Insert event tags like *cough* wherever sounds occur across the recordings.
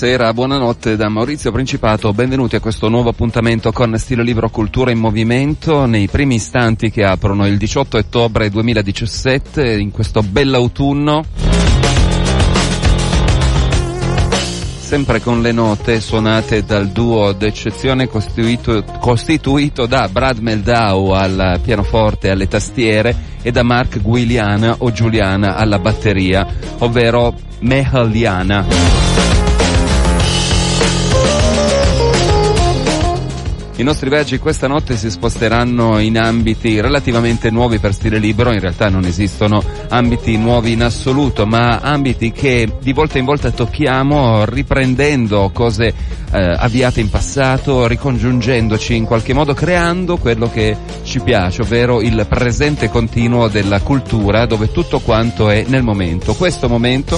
Buonasera, buonanotte da Maurizio Principato, benvenuti a questo nuovo appuntamento con Stile Libro Cultura in Movimento nei primi istanti che aprono il 18 ottobre 2017 in questo bell'autunno. Sempre con le note suonate dal duo d'eccezione costituito, costituito da Brad Meldau al pianoforte e alle tastiere e da Mark Guiliana o Giuliana alla batteria, ovvero Mehaliana. I nostri viaggi questa notte si sposteranno in ambiti relativamente nuovi per stile libero, in realtà non esistono ambiti nuovi in assoluto, ma ambiti che di volta in volta tocchiamo riprendendo cose eh, avviate in passato, ricongiungendoci in qualche modo, creando quello che ci piace, ovvero il presente continuo della cultura dove tutto quanto è nel momento. Questo momento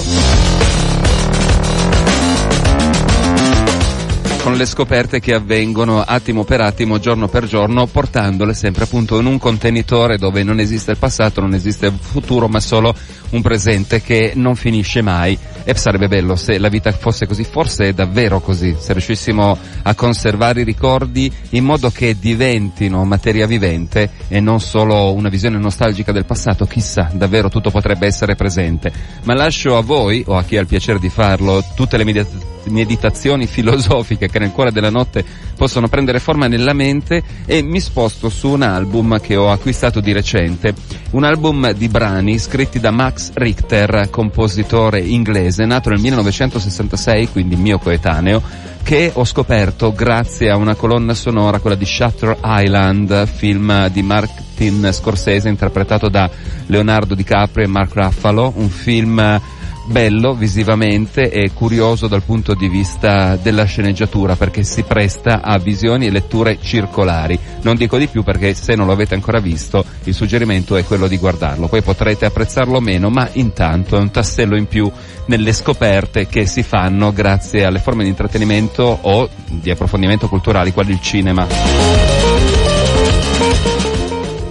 con le scoperte che avvengono attimo per attimo, giorno per giorno, portandole sempre appunto in un contenitore dove non esiste il passato, non esiste il futuro, ma solo un presente che non finisce mai. E sarebbe bello se la vita fosse così, forse è davvero così, se riuscissimo a conservare i ricordi in modo che diventino materia vivente e non solo una visione nostalgica del passato, chissà, davvero tutto potrebbe essere presente. Ma lascio a voi, o a chi ha il piacere di farlo, tutte le meditazioni meditazioni filosofiche che nel cuore della notte possono prendere forma nella mente e mi sposto su un album che ho acquistato di recente, un album di brani scritti da Max Richter, compositore inglese, nato nel 1966, quindi mio coetaneo, che ho scoperto grazie a una colonna sonora, quella di Shutter Island, film di Martin Scorsese interpretato da Leonardo DiCaprio e Mark Ruffalo, un film bello visivamente e curioso dal punto di vista della sceneggiatura perché si presta a visioni e letture circolari. Non dico di più perché se non lo avete ancora visto il suggerimento è quello di guardarlo. Poi potrete apprezzarlo meno ma intanto è un tassello in più nelle scoperte che si fanno grazie alle forme di intrattenimento o di approfondimento culturali quali il cinema.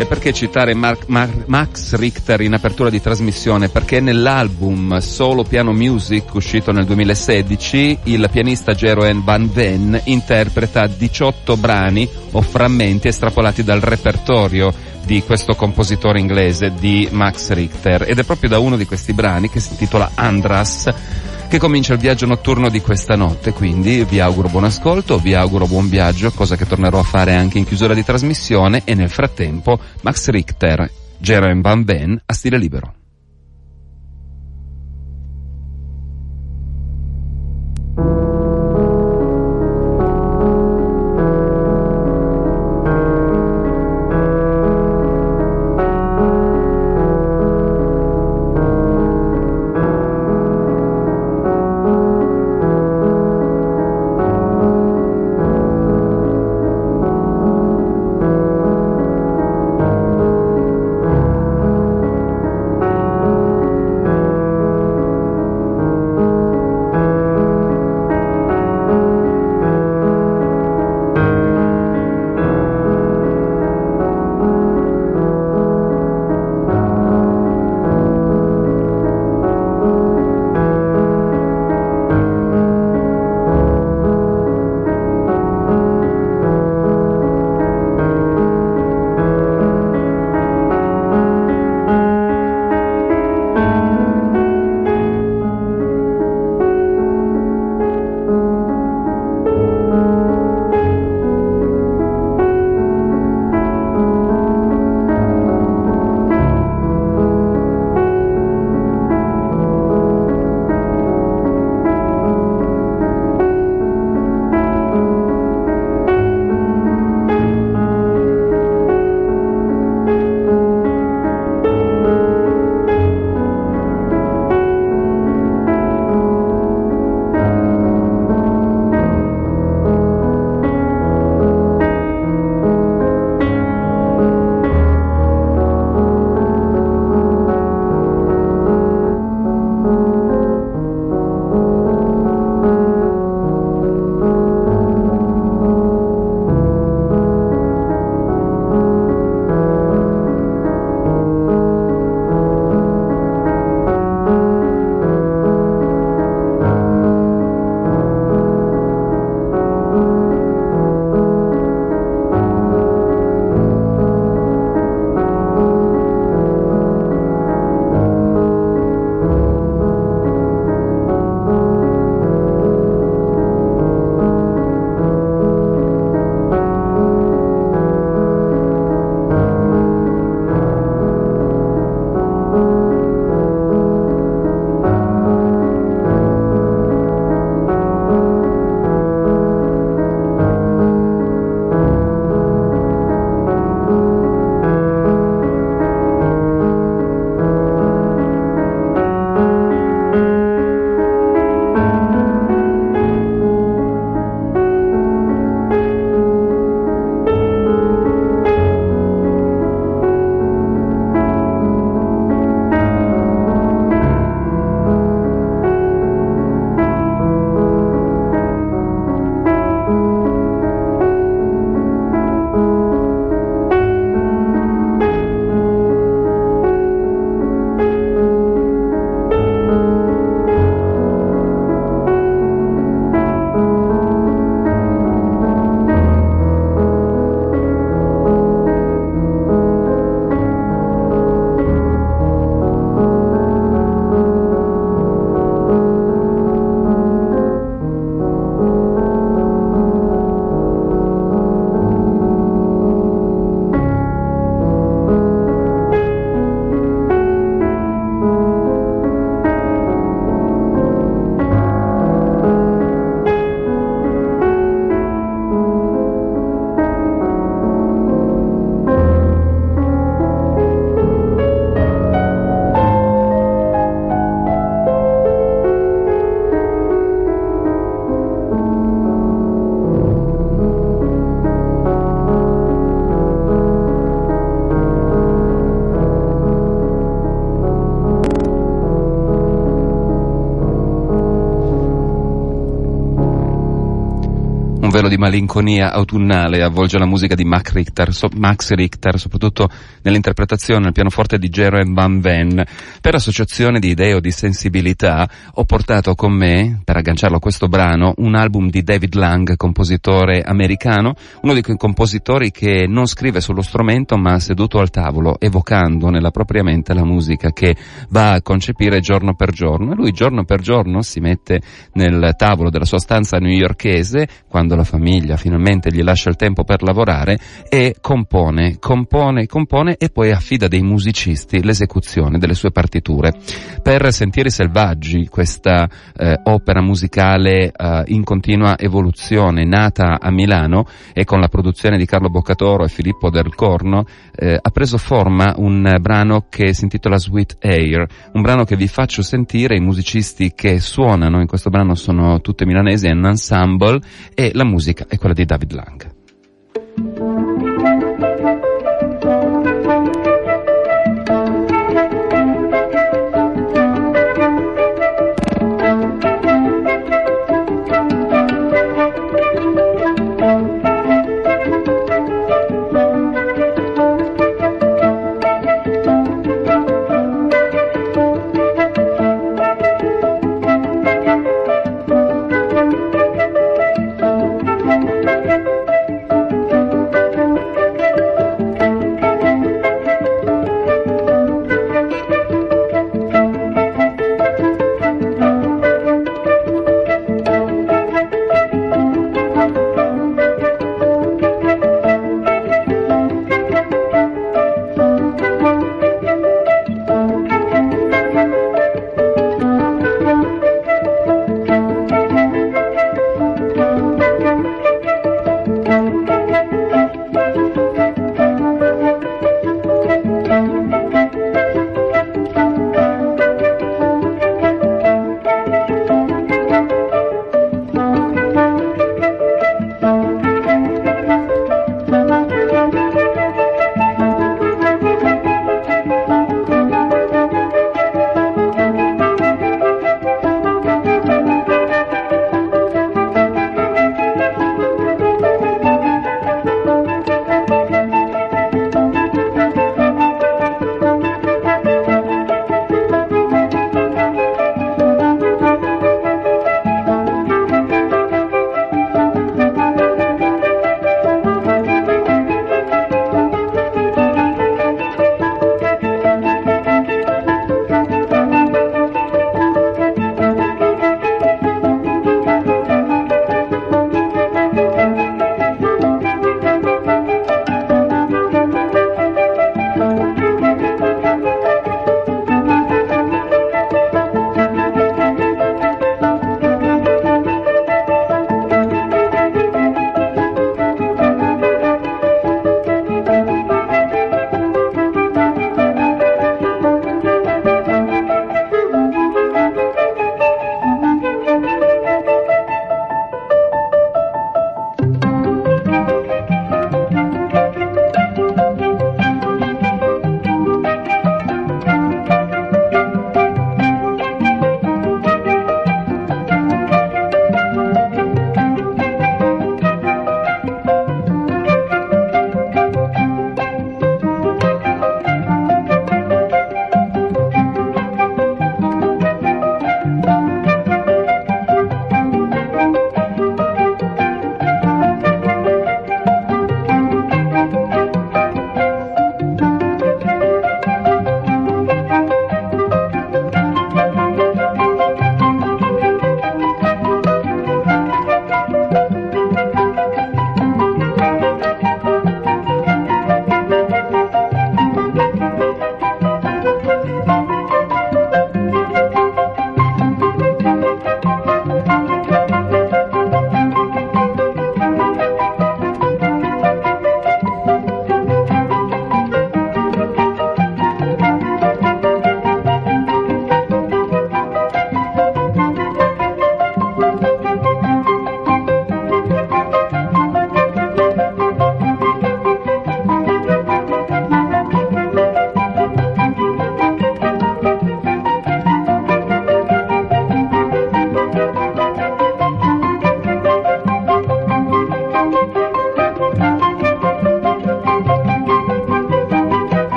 E perché citare Mark, Mark, Max Richter in apertura di trasmissione? Perché nell'album Solo Piano Music, uscito nel 2016, il pianista Jeroen Van Ven interpreta 18 brani o frammenti estrapolati dal repertorio di questo compositore inglese di Max Richter. Ed è proprio da uno di questi brani, che si intitola Andras, che comincia il viaggio notturno di questa notte, quindi vi auguro buon ascolto, vi auguro buon viaggio, cosa che tornerò a fare anche in chiusura di trasmissione e nel frattempo Max Richter, Jerome Van Ben a stile libero. Di malinconia autunnale avvolge la musica di Max Richter, so, Max Richter soprattutto nell'interpretazione al pianoforte di Jerome Van Ven. Per associazione di idee o di sensibilità ho portato con me, per agganciarlo a questo brano, un album di David Lang, compositore americano, uno di quei compositori che non scrive sullo strumento ma seduto al tavolo, evocando nella propria mente la musica che va a concepire giorno per giorno. E lui giorno per giorno si mette nel tavolo della sua stanza newyorkese, quando la famiglia finalmente gli lascia il tempo per lavorare, e compone, compone, compone e poi affida dei musicisti l'esecuzione delle sue partiture. Per Sentieri Selvaggi, questa eh, opera musicale eh, in continua evoluzione, nata a Milano e con la produzione di Carlo Boccatoro e Filippo Del Corno, eh, ha preso forma un brano che si intitola Sweet Air, un brano che vi faccio sentire, i musicisti che suonano in questo brano sono tutte milanesi, è un ensemble e la musica è quella di David Lang.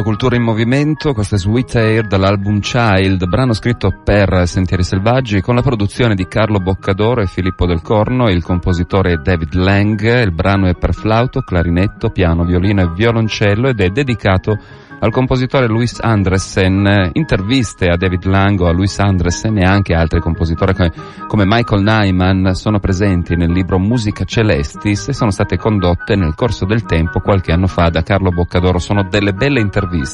Stile libro Cultura in Movimento, questo è Sweet Air dall'album Child, brano scritto per Sentieri Selvaggi con la produzione di Carlo Boccadoro e Filippo Del Corno, il compositore David Lang, il brano è per flauto, clarinetto, piano, violino e violoncello ed è dedicato al compositore Louis Andresen, interviste a David Lango, a Louis Andresen e anche altri compositori come Michael Nyman sono presenti nel libro Musica Celestis e sono state condotte nel corso del tempo qualche anno fa da Carlo Boccadoro. Sono delle belle interviste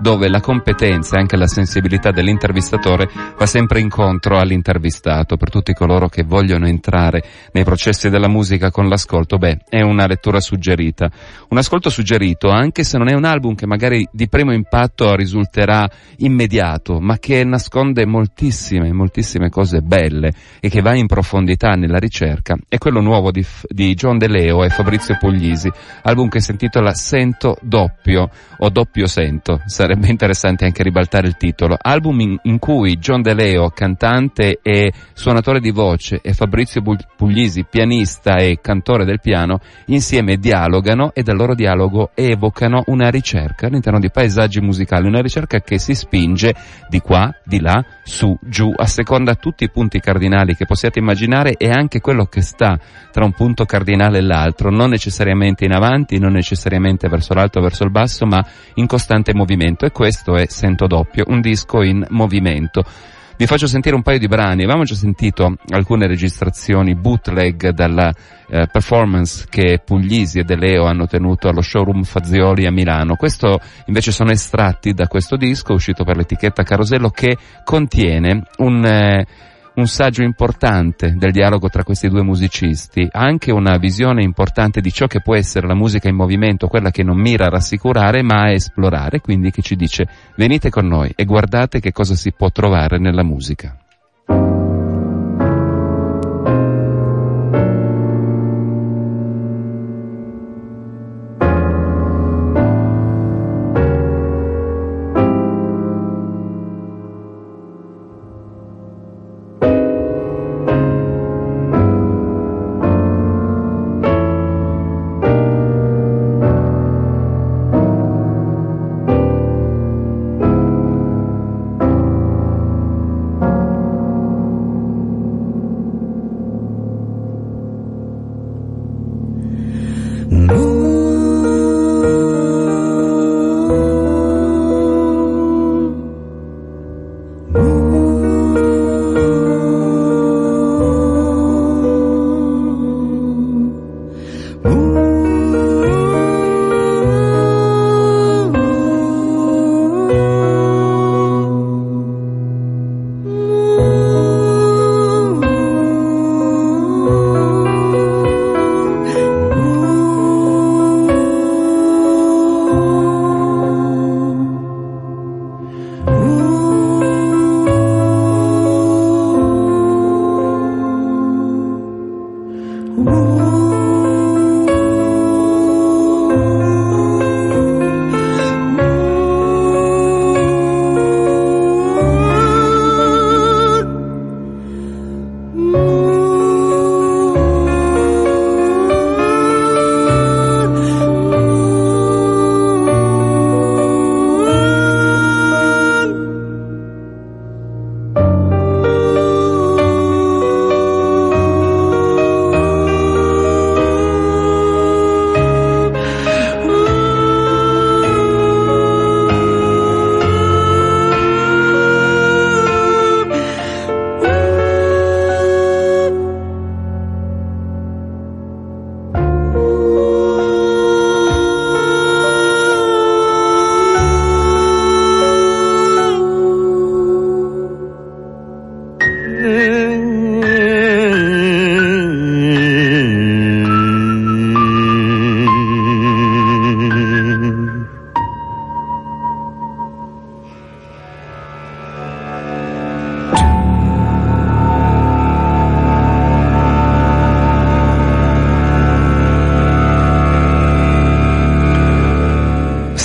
dove la competenza e anche la sensibilità dell'intervistatore va sempre incontro all'intervistato. Per tutti coloro che vogliono entrare nei processi della musica con l'ascolto, beh, è una lettura suggerita. Un ascolto suggerito anche se non è un album che magari di primo impatto risulterà immediato, ma che nasconde moltissime, moltissime cose belle e che va in profondità nella ricerca, è quello nuovo di, di John De Leo e Fabrizio Puglisi, album che si intitola Sento doppio o doppio sento, sarebbe interessante anche ribaltare il titolo, album in, in cui John De Leo, cantante e suonatore di voce, e Fabrizio Puglisi, pianista e cantore del piano, insieme dialogano e dal loro dialogo evocano una ricerca all'interno di paesaggi musicali, una ricerca che si spinge di qua, di là, su, giù, a seconda tutti i punti cardinali che possiate immaginare e anche quello che sta tra un punto cardinale e l'altro, non necessariamente in avanti, non necessariamente verso l'alto o verso il basso, ma in costante movimento e questo è Sento Doppio, un disco in movimento. Vi faccio sentire un paio di brani, avevamo già sentito alcune registrazioni bootleg dalla eh, performance che Puglisi e De Leo hanno tenuto allo showroom Fazioli a Milano. Questo invece sono estratti da questo disco uscito per l'etichetta Carosello che contiene un eh, un saggio importante del dialogo tra questi due musicisti, anche una visione importante di ciò che può essere la musica in movimento, quella che non mira a rassicurare ma a esplorare, quindi che ci dice venite con noi e guardate che cosa si può trovare nella musica.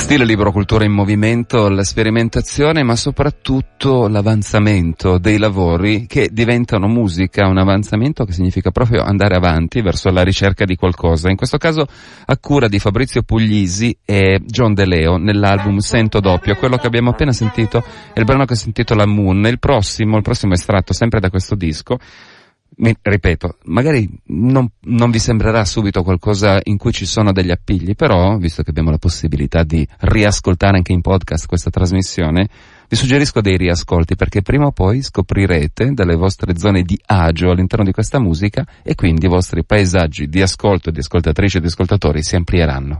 Stile libro cultura in movimento, la sperimentazione, ma soprattutto l'avanzamento dei lavori che diventano musica, un avanzamento che significa proprio andare avanti verso la ricerca di qualcosa. In questo caso a cura di Fabrizio Puglisi e John De Leo nell'album Sento Doppio. Quello che abbiamo appena sentito è il brano che si intitola Moon. Il prossimo, il prossimo estratto sempre da questo disco ripeto, magari non, non, vi sembrerà subito qualcosa in cui ci sono degli appigli, però, visto che abbiamo la possibilità di riascoltare anche in podcast questa trasmissione, vi suggerisco dei riascolti perché prima o poi scoprirete delle vostre zone di agio all'interno di questa musica e quindi i vostri paesaggi di ascolto di ascoltatrici e di ascoltatori si amplieranno.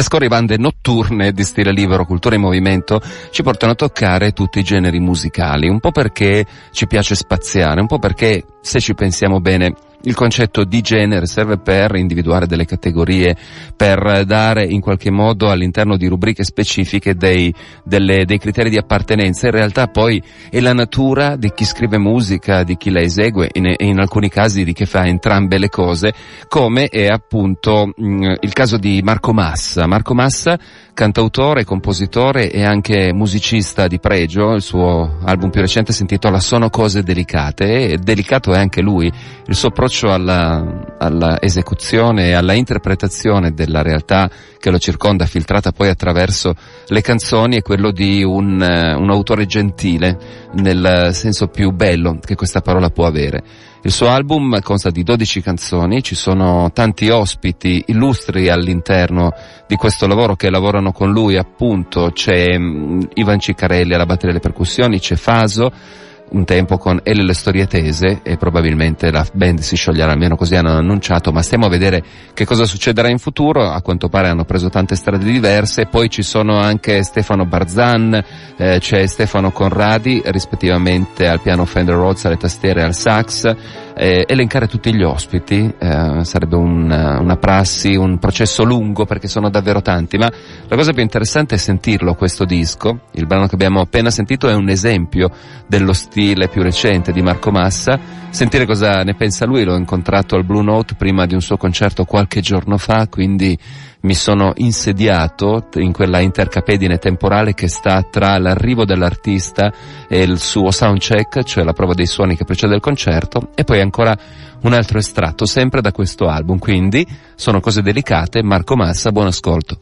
Le scorribande notturne di stile libero, cultura in movimento ci portano a toccare tutti i generi musicali, un po' perché ci piace spaziare, un po' perché, se ci pensiamo bene, il concetto di genere serve per individuare delle categorie, per dare in qualche modo all'interno di rubriche specifiche dei, delle, dei criteri di appartenenza. In realtà poi è la natura di chi scrive musica, di chi la esegue, in, in alcuni casi di chi fa entrambe le cose, come è appunto mh, il caso di Marco Massa. Marco Massa cantautore, compositore e anche musicista di pregio, il suo album più recente si intitola Sono cose delicate e delicato è anche lui, il suo approccio alla, alla esecuzione e alla interpretazione della realtà che lo circonda, filtrata poi attraverso le canzoni, è quello di un, un autore gentile, nel senso più bello che questa parola può avere. Il suo album consta di 12 canzoni, ci sono tanti ospiti illustri all'interno di questo lavoro che lavorano con lui, appunto c'è um, Ivan Ciccarelli alla batteria delle percussioni, c'è Faso, un tempo con Elle le storie tese e probabilmente la band si scioglierà, almeno così hanno annunciato, ma stiamo a vedere che cosa succederà in futuro, a quanto pare hanno preso tante strade diverse, poi ci sono anche Stefano Barzan, eh, c'è Stefano Conradi, rispettivamente al piano Fender Rhodes, alle tastiere e al sax, eh, elencare tutti gli ospiti eh, sarebbe un, una prassi, un processo lungo perché sono davvero tanti, ma la cosa più interessante è sentirlo questo disco, il brano che abbiamo appena sentito è un esempio dello stile più recente di Marco Massa, sentire cosa ne pensa lui, l'ho incontrato al Blue Note prima di un suo concerto qualche giorno fa, quindi mi sono insediato in quella intercapedine temporale che sta tra l'arrivo dell'artista e il suo soundcheck, cioè la prova dei suoni che precede il concerto, e poi ancora un altro estratto sempre da questo album. Quindi sono cose delicate. Marco Massa, buon ascolto.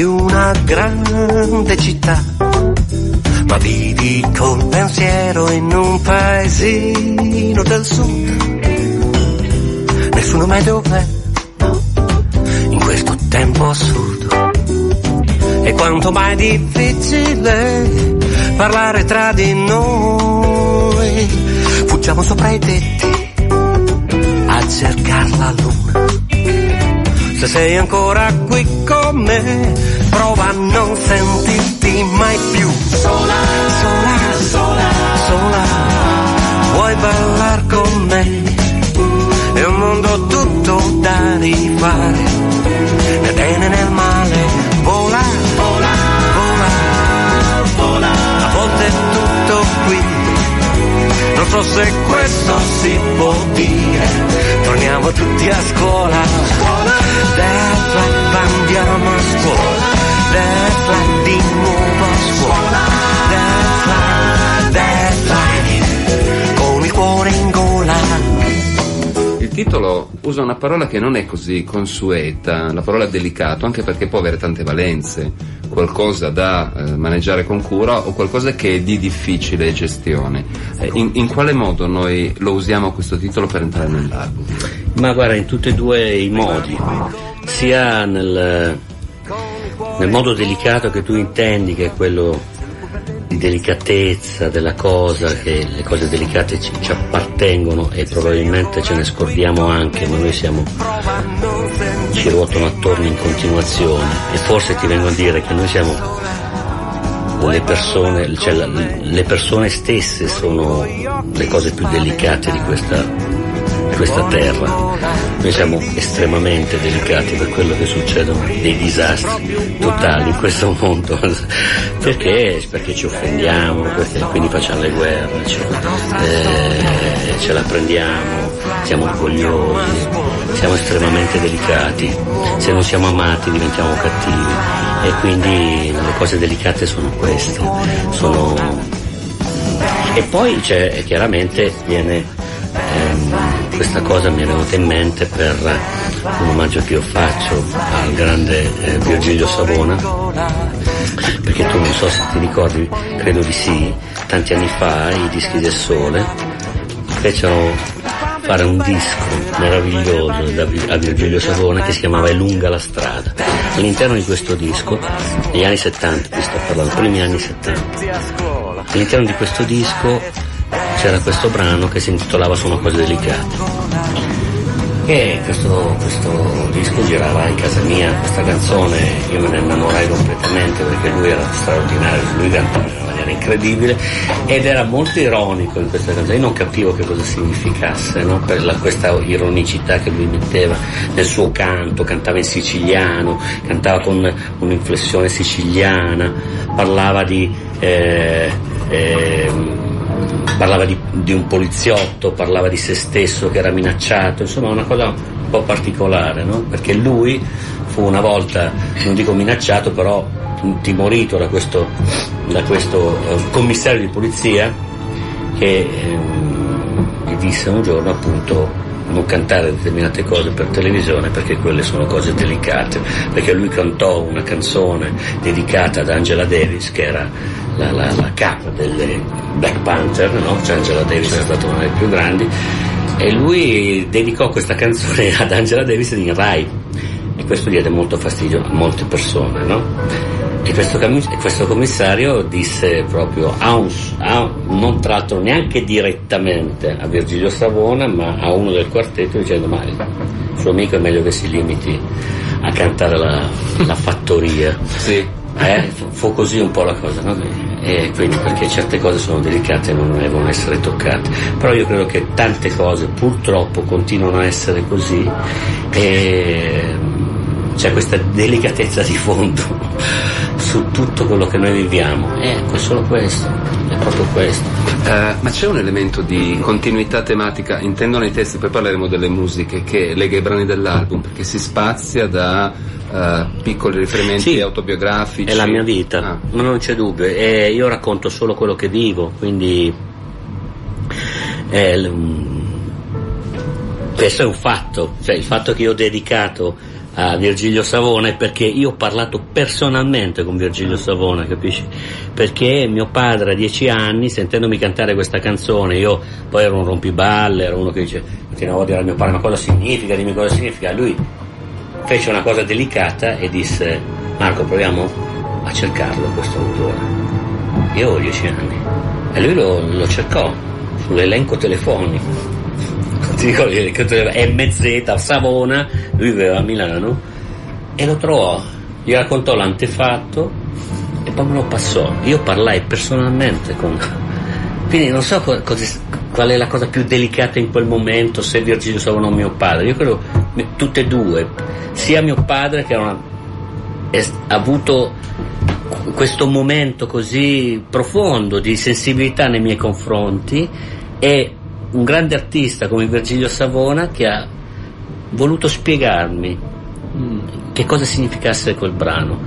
Di una grande città, ma vivi col pensiero in un paesino del sud. Nessuno mai dov'è, in questo tempo assurdo. E quanto mai difficile parlare tra di noi. Fuggiamo sopra i tetti a cercare la luna se sei ancora qui con me, prova a non sentirti mai più sola, sola, sola, sola. Vuoi ballare con me? È un mondo tutto da rifare, nel bene e nel male. So se questo si può dire. Torniamo tutti a scuola. Defla, andiamo a scuola. Defla, di nuovo a scuola. Defla, titolo usa una parola che non è così consueta, la parola delicato, anche perché può avere tante valenze, qualcosa da eh, maneggiare con cura o qualcosa che è di difficile gestione. Eh, in, in quale modo noi lo usiamo questo titolo per entrare nell'album? Ma guarda, in tutti e due i modi, sia nel, nel modo delicato che tu intendi, che è quello di delicatezza della cosa, che le cose delicate ci, ci appartengono e probabilmente ce ne scordiamo anche, ma noi siamo, ci ruotano attorno in continuazione. E forse ti vengo a dire che noi siamo le persone, cioè la- le persone stesse sono le cose più delicate di questa, questa terra. Noi siamo estremamente delicati per quello che succedono, dei disastri totali in questo mondo. *laughs* Perché? Perché ci offendiamo, quindi facciamo le guerre, ci- eh, ce la prendiamo, siamo orgogliosi, siamo estremamente delicati. Se non siamo amati diventiamo cattivi. E quindi le cose delicate sono queste. Sono e poi c'è chiaramente viene ehm, questa cosa mi è venuta in mente per un omaggio che io faccio al grande eh, Virgilio Savona. Perché tu non so se ti ricordi credo di sì tanti anni fa i dischi del sole fecero fare un disco meraviglioso da a Virgilio Savona che si chiamava È lunga la strada all'interno di questo disco negli anni 70 ti sto parlando primi anni 70 All'interno di questo disco c'era questo brano che si intitolava Sono cose delicate. E questo, questo disco girava in casa mia, questa canzone, io me ne innamorai completamente perché lui era straordinario, lui cantava in una maniera incredibile ed era molto ironico in questa canzone, io non capivo che cosa significasse, no? La- questa ironicità che lui metteva nel suo canto, cantava in siciliano, cantava con un'inflessione siciliana, parlava di... eh, ehm, parlava di, di un poliziotto, parlava di se stesso che era minacciato, insomma una cosa un po' particolare, no? perché lui fu una volta, non dico minacciato, però intimorito da questo, da questo eh, commissario di polizia che ehm, gli disse un giorno appunto non cantare determinate cose per televisione perché quelle sono cose delicate, perché lui cantò una canzone dedicata ad Angela Davis che era la, la- la capa delle Black Panther, no? Cioè Angela Davis è stata una delle più grandi e lui dedicò questa canzone *laughs* ad Angela Davis in Rai e questo diede molto fastidio a molte persone, no? E questo, questo commissario disse proprio a un, a un- non tra l'altro neanche direttamente a Virgilio Savona, ma a uno del quartetto dicendo ma il suo amico è meglio che si limiti a cantare la, la fattoria. Sì. Eh, fu- così un po' la cosa, no? E quindi perché certe cose sono delicate e non devono essere toccate. Però io credo che tante cose purtroppo continuano a essere così e mm, c'è questa delicatezza di fondo *laughs* su tutto quello che noi viviamo. Ecco, è solo questo, proprio questo. Eh, ma c'è un elemento di continuità tematica, intendo nei testi, poi parleremo delle musiche, che lega i brani dell'album, perché si spazia da eh, piccoli riferimenti Sì. autobiografici. È la mia vita, Ah. ma non c'è dubbio. E io racconto solo quello che vivo, quindi è mm, questo è un fatto, cioè il fatto che io ho dedicato a Virgilio Savona è perché io ho parlato personalmente con Virgilio Savona, capisci? Perché mio padre a dieci anni, sentendomi cantare questa canzone, io poi ero un rompiballe, ero uno che dice, continuavo a dire a mio padre ma cosa significa, dimmi cosa significa, lui fece una cosa delicata e disse Marco proviamo a cercarlo questo autore. Io avevo dieci anni e lui lo, lo cercò sull'elenco telefonico ti ricordi telefonico MZ Savona lui viveva a Milano e lo trovò gli raccontò l'antefatto e poi me lo passò io parlai personalmente con *laughs* quindi non so co- cosa- qual è la cosa più delicata in quel momento, se Virgilio Savona o mio padre. Io credo tutte e due, sia mio padre che una- ha avuto questo momento così profondo di sensibilità nei miei confronti e un grande artista come Virgilio Savona che ha voluto spiegarmi che cosa significasse quel brano.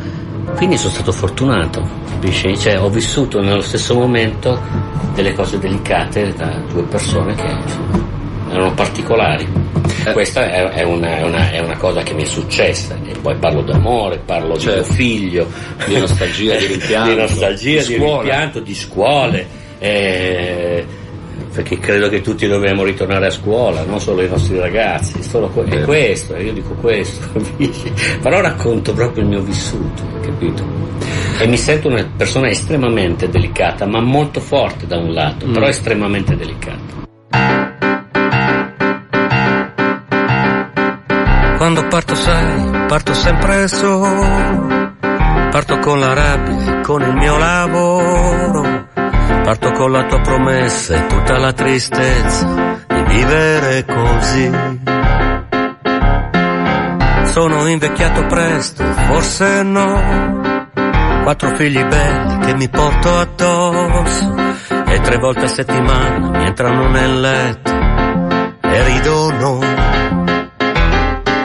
Quindi sono stato fortunato, capisci? Cioè, ho vissuto nello stesso momento delle cose delicate da due persone che insomma, erano particolari. Questa è, è una, è una- è una cosa che mi è successa e poi parlo d'amore, parlo di mio figlio, Di nostalgia, di *laughs* rimpianto, di nostalgia, di di, scuola. rimpianto, di scuole, eh, perché credo che tutti dobbiamo ritornare a scuola, non solo i nostri ragazzi, solo que- è questo, io dico questo, *laughs* capisci? però racconto proprio il mio vissuto, capito? E mi sento una persona estremamente delicata, ma molto forte da un lato, Mm. però estremamente delicata. Quando parto sai, parto sempre solo. Parto con la rabbia, con il mio lavoro. Parto con la tua promessa e tutta la tristezza di vivere così. Sono invecchiato presto, forse no. Quattro figli belli che mi porto addosso. E tre volte a settimana mi entrano nel letto e ridono.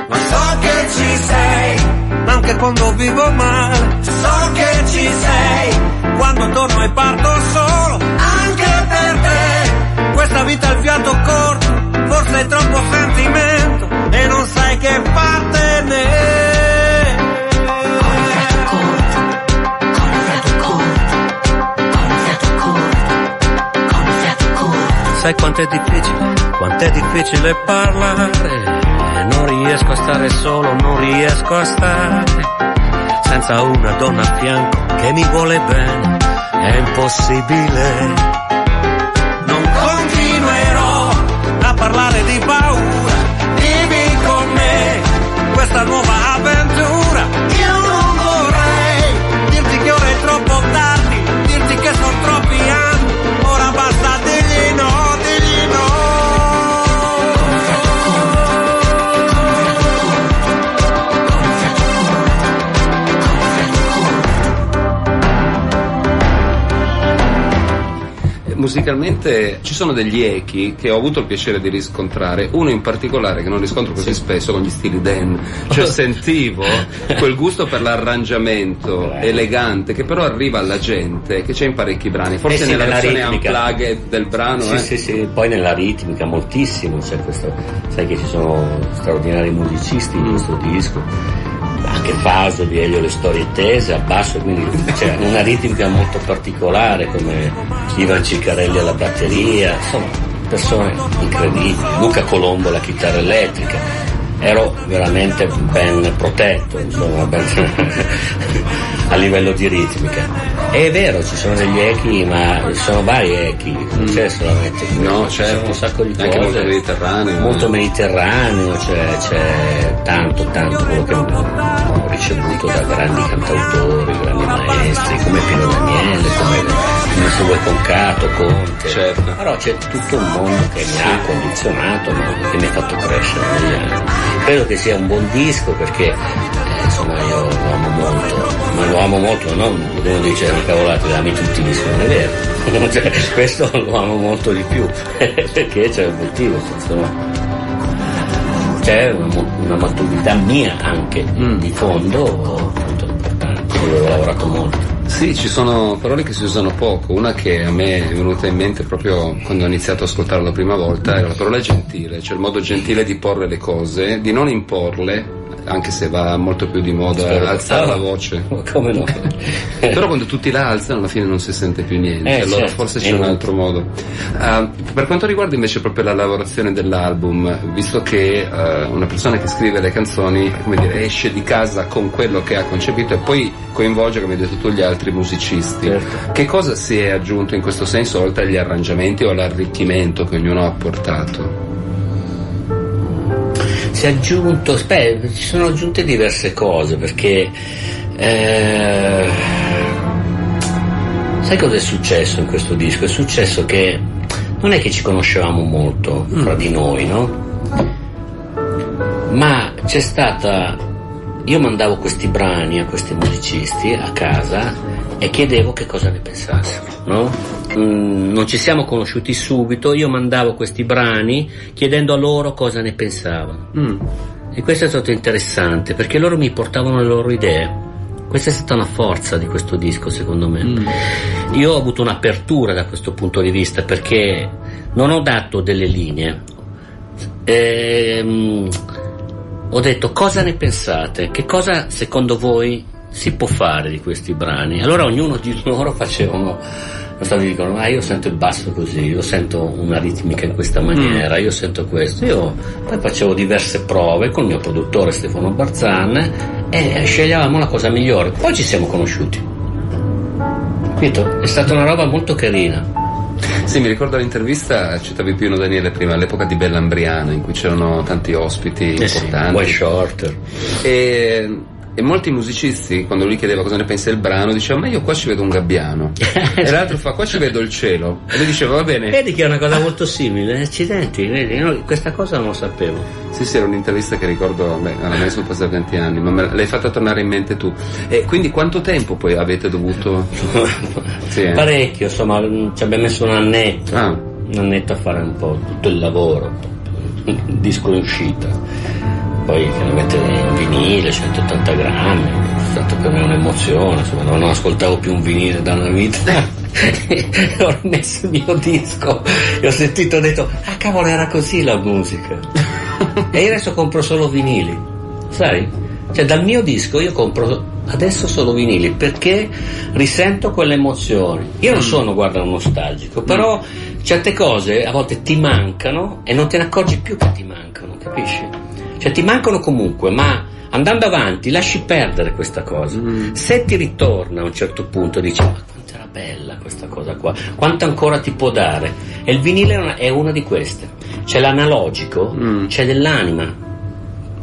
Ma so che ci sei, anche quando vivo male. So che ci sei, quando torno e parto solo. Anche per te, questa vita al fiato corto, forse è troppo sentimento e non sai che fartene. Sai quanto è difficile, quanto è difficile parlare. E non riesco a stare solo, non riesco a stare senza una donna a fianco che mi vuole bene. È impossibile. Non continuerò a parlare di paura. Vivi con me questa nuova Musicalmente ci sono degli echi che ho avuto il piacere di riscontrare, uno in particolare che non riscontro così spesso con gli stili Dan, cioè *laughs* sentivo quel gusto per l'arrangiamento elegante che però arriva alla gente, che c'è in parecchi brani, forse Eh sì, nella, nella versione unplugged del brano, Sì, eh. sì, sì, poi nella ritmica moltissimo, c'è questo, sai che ci sono straordinari musicisti in questo disco, anche Faso di Elio le storie tese, a basso, quindi c'è una ritmica molto particolare come Ivan Ciccarelli alla batteria, insomma, persone incredibili, Luca Colombo alla chitarra elettrica. Ero veramente ben protetto, insomma, ben- *laughs* a livello di ritmica. È vero, ci sono degli echi, ma ci sono vari echi, non c'è solamente questo, No, ci certo. un sacco di Anche cose. molto mediterraneo. Molto mediterraneo, c'è, c'è tanto, tanto quello che ho ricevuto da grandi cantautori, grandi maestri, come Pino Daniele, come Lucio Vuoi Concato, Conte. Certo. Però c'è tutto un mondo che mi ha condizionato, che mi ha fatto crescere negli anni. Credo che sia un buon disco perché eh, insomma io lo amo molto, ma lo amo molto, non uno dice una cavolata, li ami tutti, non è vero. *laughs* Cioè, questo lo amo molto di più, *laughs* perché c'è un motivo, insomma c'è una, maturità mia anche di fondo appunto importante, dove ho lavorato molto. Sì, ci sono parole che si usano poco. Una che a me è venuta in mente proprio quando ho iniziato ad ascoltarla la prima volta era la parola gentile, cioè il modo gentile di porre le cose, di non imporle, anche se va molto più di moda Certo. alzare Ah, la voce. *laughs* Come no? *laughs* Però quando tutti la alzano alla fine non si sente più niente, Eh, allora certo. forse c'è Eh, un altro modo. Ah, per quanto riguarda invece proprio la lavorazione dell'album, visto che eh, una persona che scrive le canzoni, come dire, esce di casa con quello che ha concepito e poi coinvolge, come hai detto tu, gli altri musicisti, Certo. che cosa si è aggiunto in questo senso oltre agli arrangiamenti o all'arricchimento che ognuno ha apportato? Si è aggiunto, beh, ci sono aggiunte diverse cose perché eh, sai cosa è successo in questo disco? È successo che non è che ci conoscevamo molto fra di noi, no? Ma c'è stata, io mandavo questi brani a questi musicisti a casa e chiedevo che cosa ne pensassero, no? Mm, non ci siamo conosciuti subito, io mandavo questi brani chiedendo a loro cosa ne pensavano. Mm. E questo è stato interessante perché loro mi portavano le loro idee. Questa è stata una forza di questo disco, secondo me. Mm. Io ho avuto un'apertura da questo punto di vista perché non ho dato delle linee. Ehm, ho detto cosa ne pensate? Che cosa secondo voi si può fare di questi brani? Allora ognuno di loro *laughs* facevano, mi dicono, ma io sento il basso così, io sento una ritmica in questa maniera, io sento questo. Io poi facevo diverse prove con il mio produttore Stefano Barzan e sceglievamo la cosa migliore. Poi ci siamo conosciuti. Capito? È stata una roba molto carina. Sì, mi ricordo l'intervista, citavi Pino Daniele prima, all'epoca di Bellambriana, in cui c'erano tanti ospiti Eh sì, importanti. Way Shorter. E, e molti musicisti, quando lui chiedeva cosa ne pensa del brano, diceva: Ma io qua ci vedo un gabbiano. *laughs* e l'altro fa: Qua ci vedo il cielo. E lui diceva: Va bene. Vedi che è una cosa molto simile, accidenti, vedi, no, questa cosa non lo sapevo. Sì, sì, era un'intervista che ricordo, beh, oramai sono passati tanti anni, ma me l'hai fatta tornare in mente tu. E quindi quanto tempo poi avete dovuto. *laughs* Sì, eh. Parecchio, insomma, ci abbiamo messo un annetto, Ah. un annetto a fare un po' tutto il lavoro, il disco in uscita. Poi chiaramente in vinile, 180 grammi, è stata per me un'emozione, insomma, non ascoltavo più un vinile da una vita. *laughs* ho rimesso il mio disco e ho sentito ho detto, ah cavolo era così la musica. *laughs* e io adesso compro solo vinili, sai? Cioè dal mio disco io compro adesso solo vinili perché risento quelle emozioni. Io non sono, guarda, un nostalgico, però certe cose a volte ti mancano e non te ne accorgi più che ti mancano, capisci? Cioè ti mancano comunque, ma andando avanti lasci perdere questa cosa. Se ti ritorna a un certo punto dici ma quanto era bella questa cosa qua, quanto ancora ti può dare? E il vinile è una, è una di queste. C'è l'analogico, Mm. c'è dell'anima,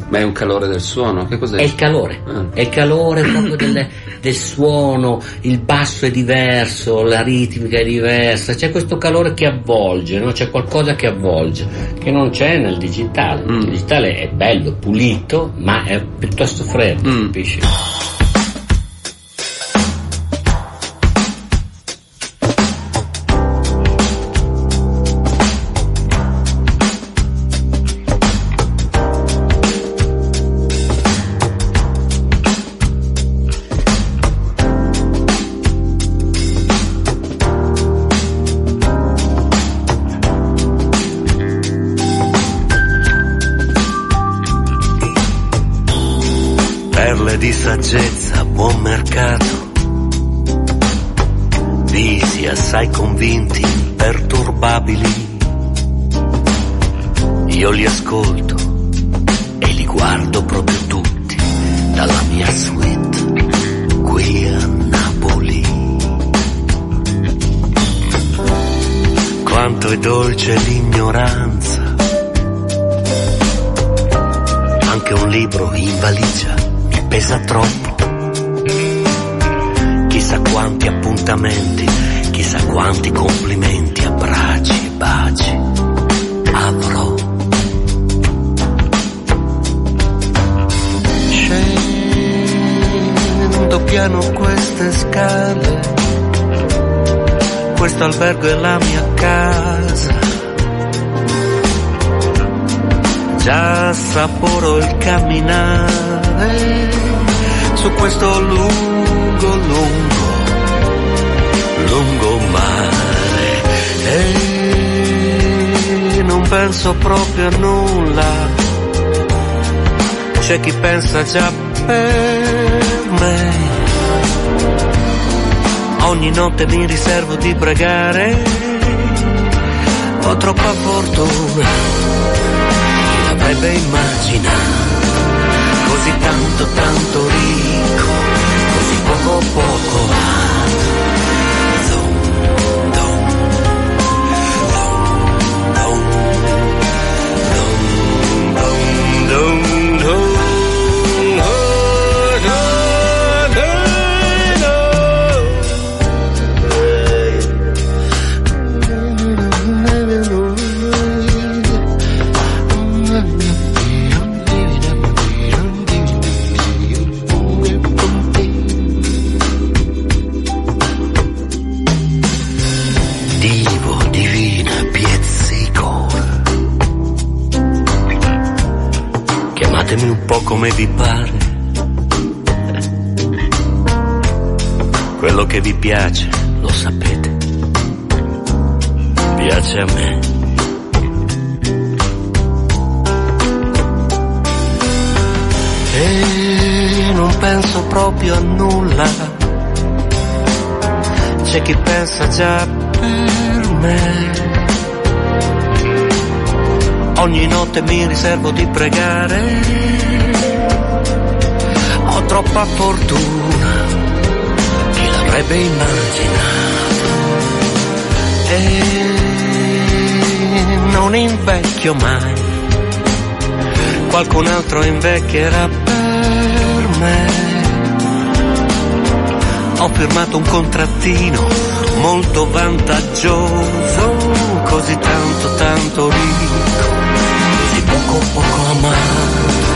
Ma è un calore del suono? Che cos'è? è il calore, Ah. è il calore proprio del, del suono, il basso è diverso, la ritmica è diversa, c'è questo calore che avvolge, no? c'è qualcosa che avvolge, che non c'è nel digitale. Mm. Il digitale è bello, pulito, ma è piuttosto freddo, Mm. capisci? Assai convinti, imperturbabili. Io li ascolto e li guardo proprio tutti dalla mia suite qui a Napoli. Quanto è dolce l'ignoranza. Anche un libro in valigia mi pesa troppo. Chissà quanti appuntamenti, chissà quanti complimenti, abbracci e baci avrò. Scendo piano queste scale, questo albergo è la mia casa. Già saporo il camminare su questo lungo, lungo, lungo mare. E non penso proprio a nulla. C'è chi pensa già per me. Ogni notte mi riservo di pregare. Ho troppa fortuna chi l'avrebbe immaginato così tanto tanto ricco così poco poco amato Oh. Come vi pare. Quello che vi piace, lo sapete, piace a me. E non penso proprio a nulla, c'è chi pensa già per me. Ogni notte mi riservo di pregare, troppa fortuna, chi l'avrebbe immaginato? E non invecchio mai, qualcun altro invecchierà per me. Ho firmato un contrattino molto vantaggioso, così tanto tanto ricco, così poco poco amato,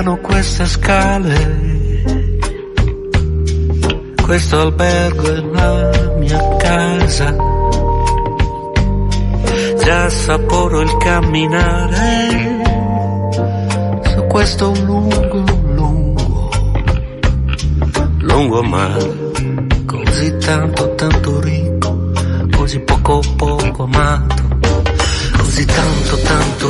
Piano queste scale, questo albergo è la mia casa, già assaporo il camminare su questo lungo, lungo, lungo mare, così tanto, tanto ricco, così poco, poco amato, così tanto, tanto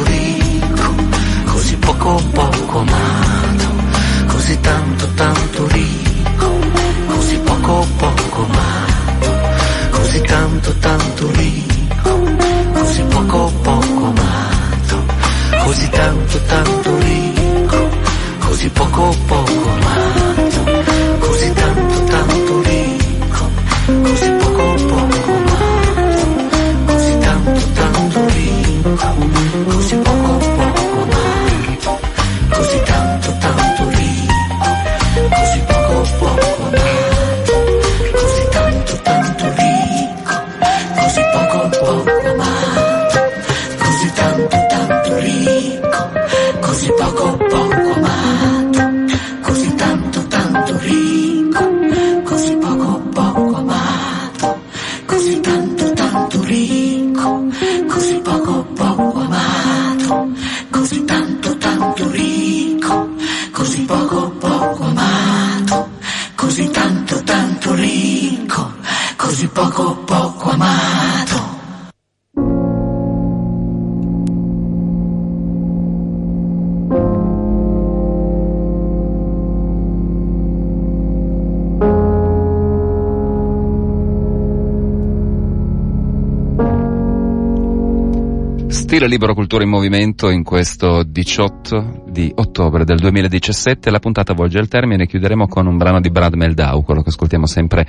Cultura in Movimento in questo 18 di ottobre del 2017. La puntata volge al termine e chiuderemo con un brano di Brad Meldau, quello che ascoltiamo sempre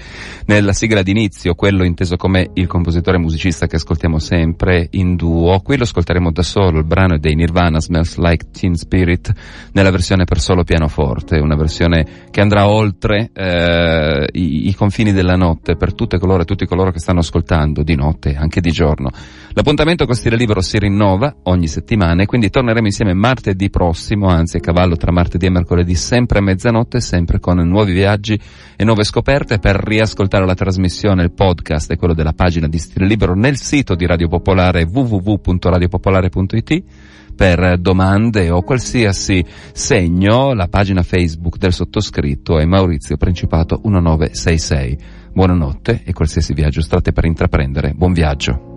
nella sigla d'inizio, quello inteso come il compositore musicista che ascoltiamo sempre in duo. Qui lo ascolteremo da solo, il brano dei Nirvana Smells Like Teen Spirit nella versione per solo pianoforte, una versione che andrà oltre eh, i, i confini della notte per tutte coloro e tutti coloro che stanno ascoltando di notte anche di giorno. L'appuntamento con Stile Libero si rinnova ogni settimana e quindi torneremo insieme martedì prossimo, anzi a cavallo tra martedì e mercoledì, sempre a mezzanotte, sempre con nuovi viaggi e nuove scoperte per riascoltare la trasmissione, il podcast e quello della pagina di Stile Libero nel sito di Radio Popolare www.radiopopolare.it per domande o qualsiasi segno, la pagina Facebook del sottoscritto è Maurizio Principato 1966. Buonanotte e qualsiasi viaggio state per intraprendere, buon viaggio.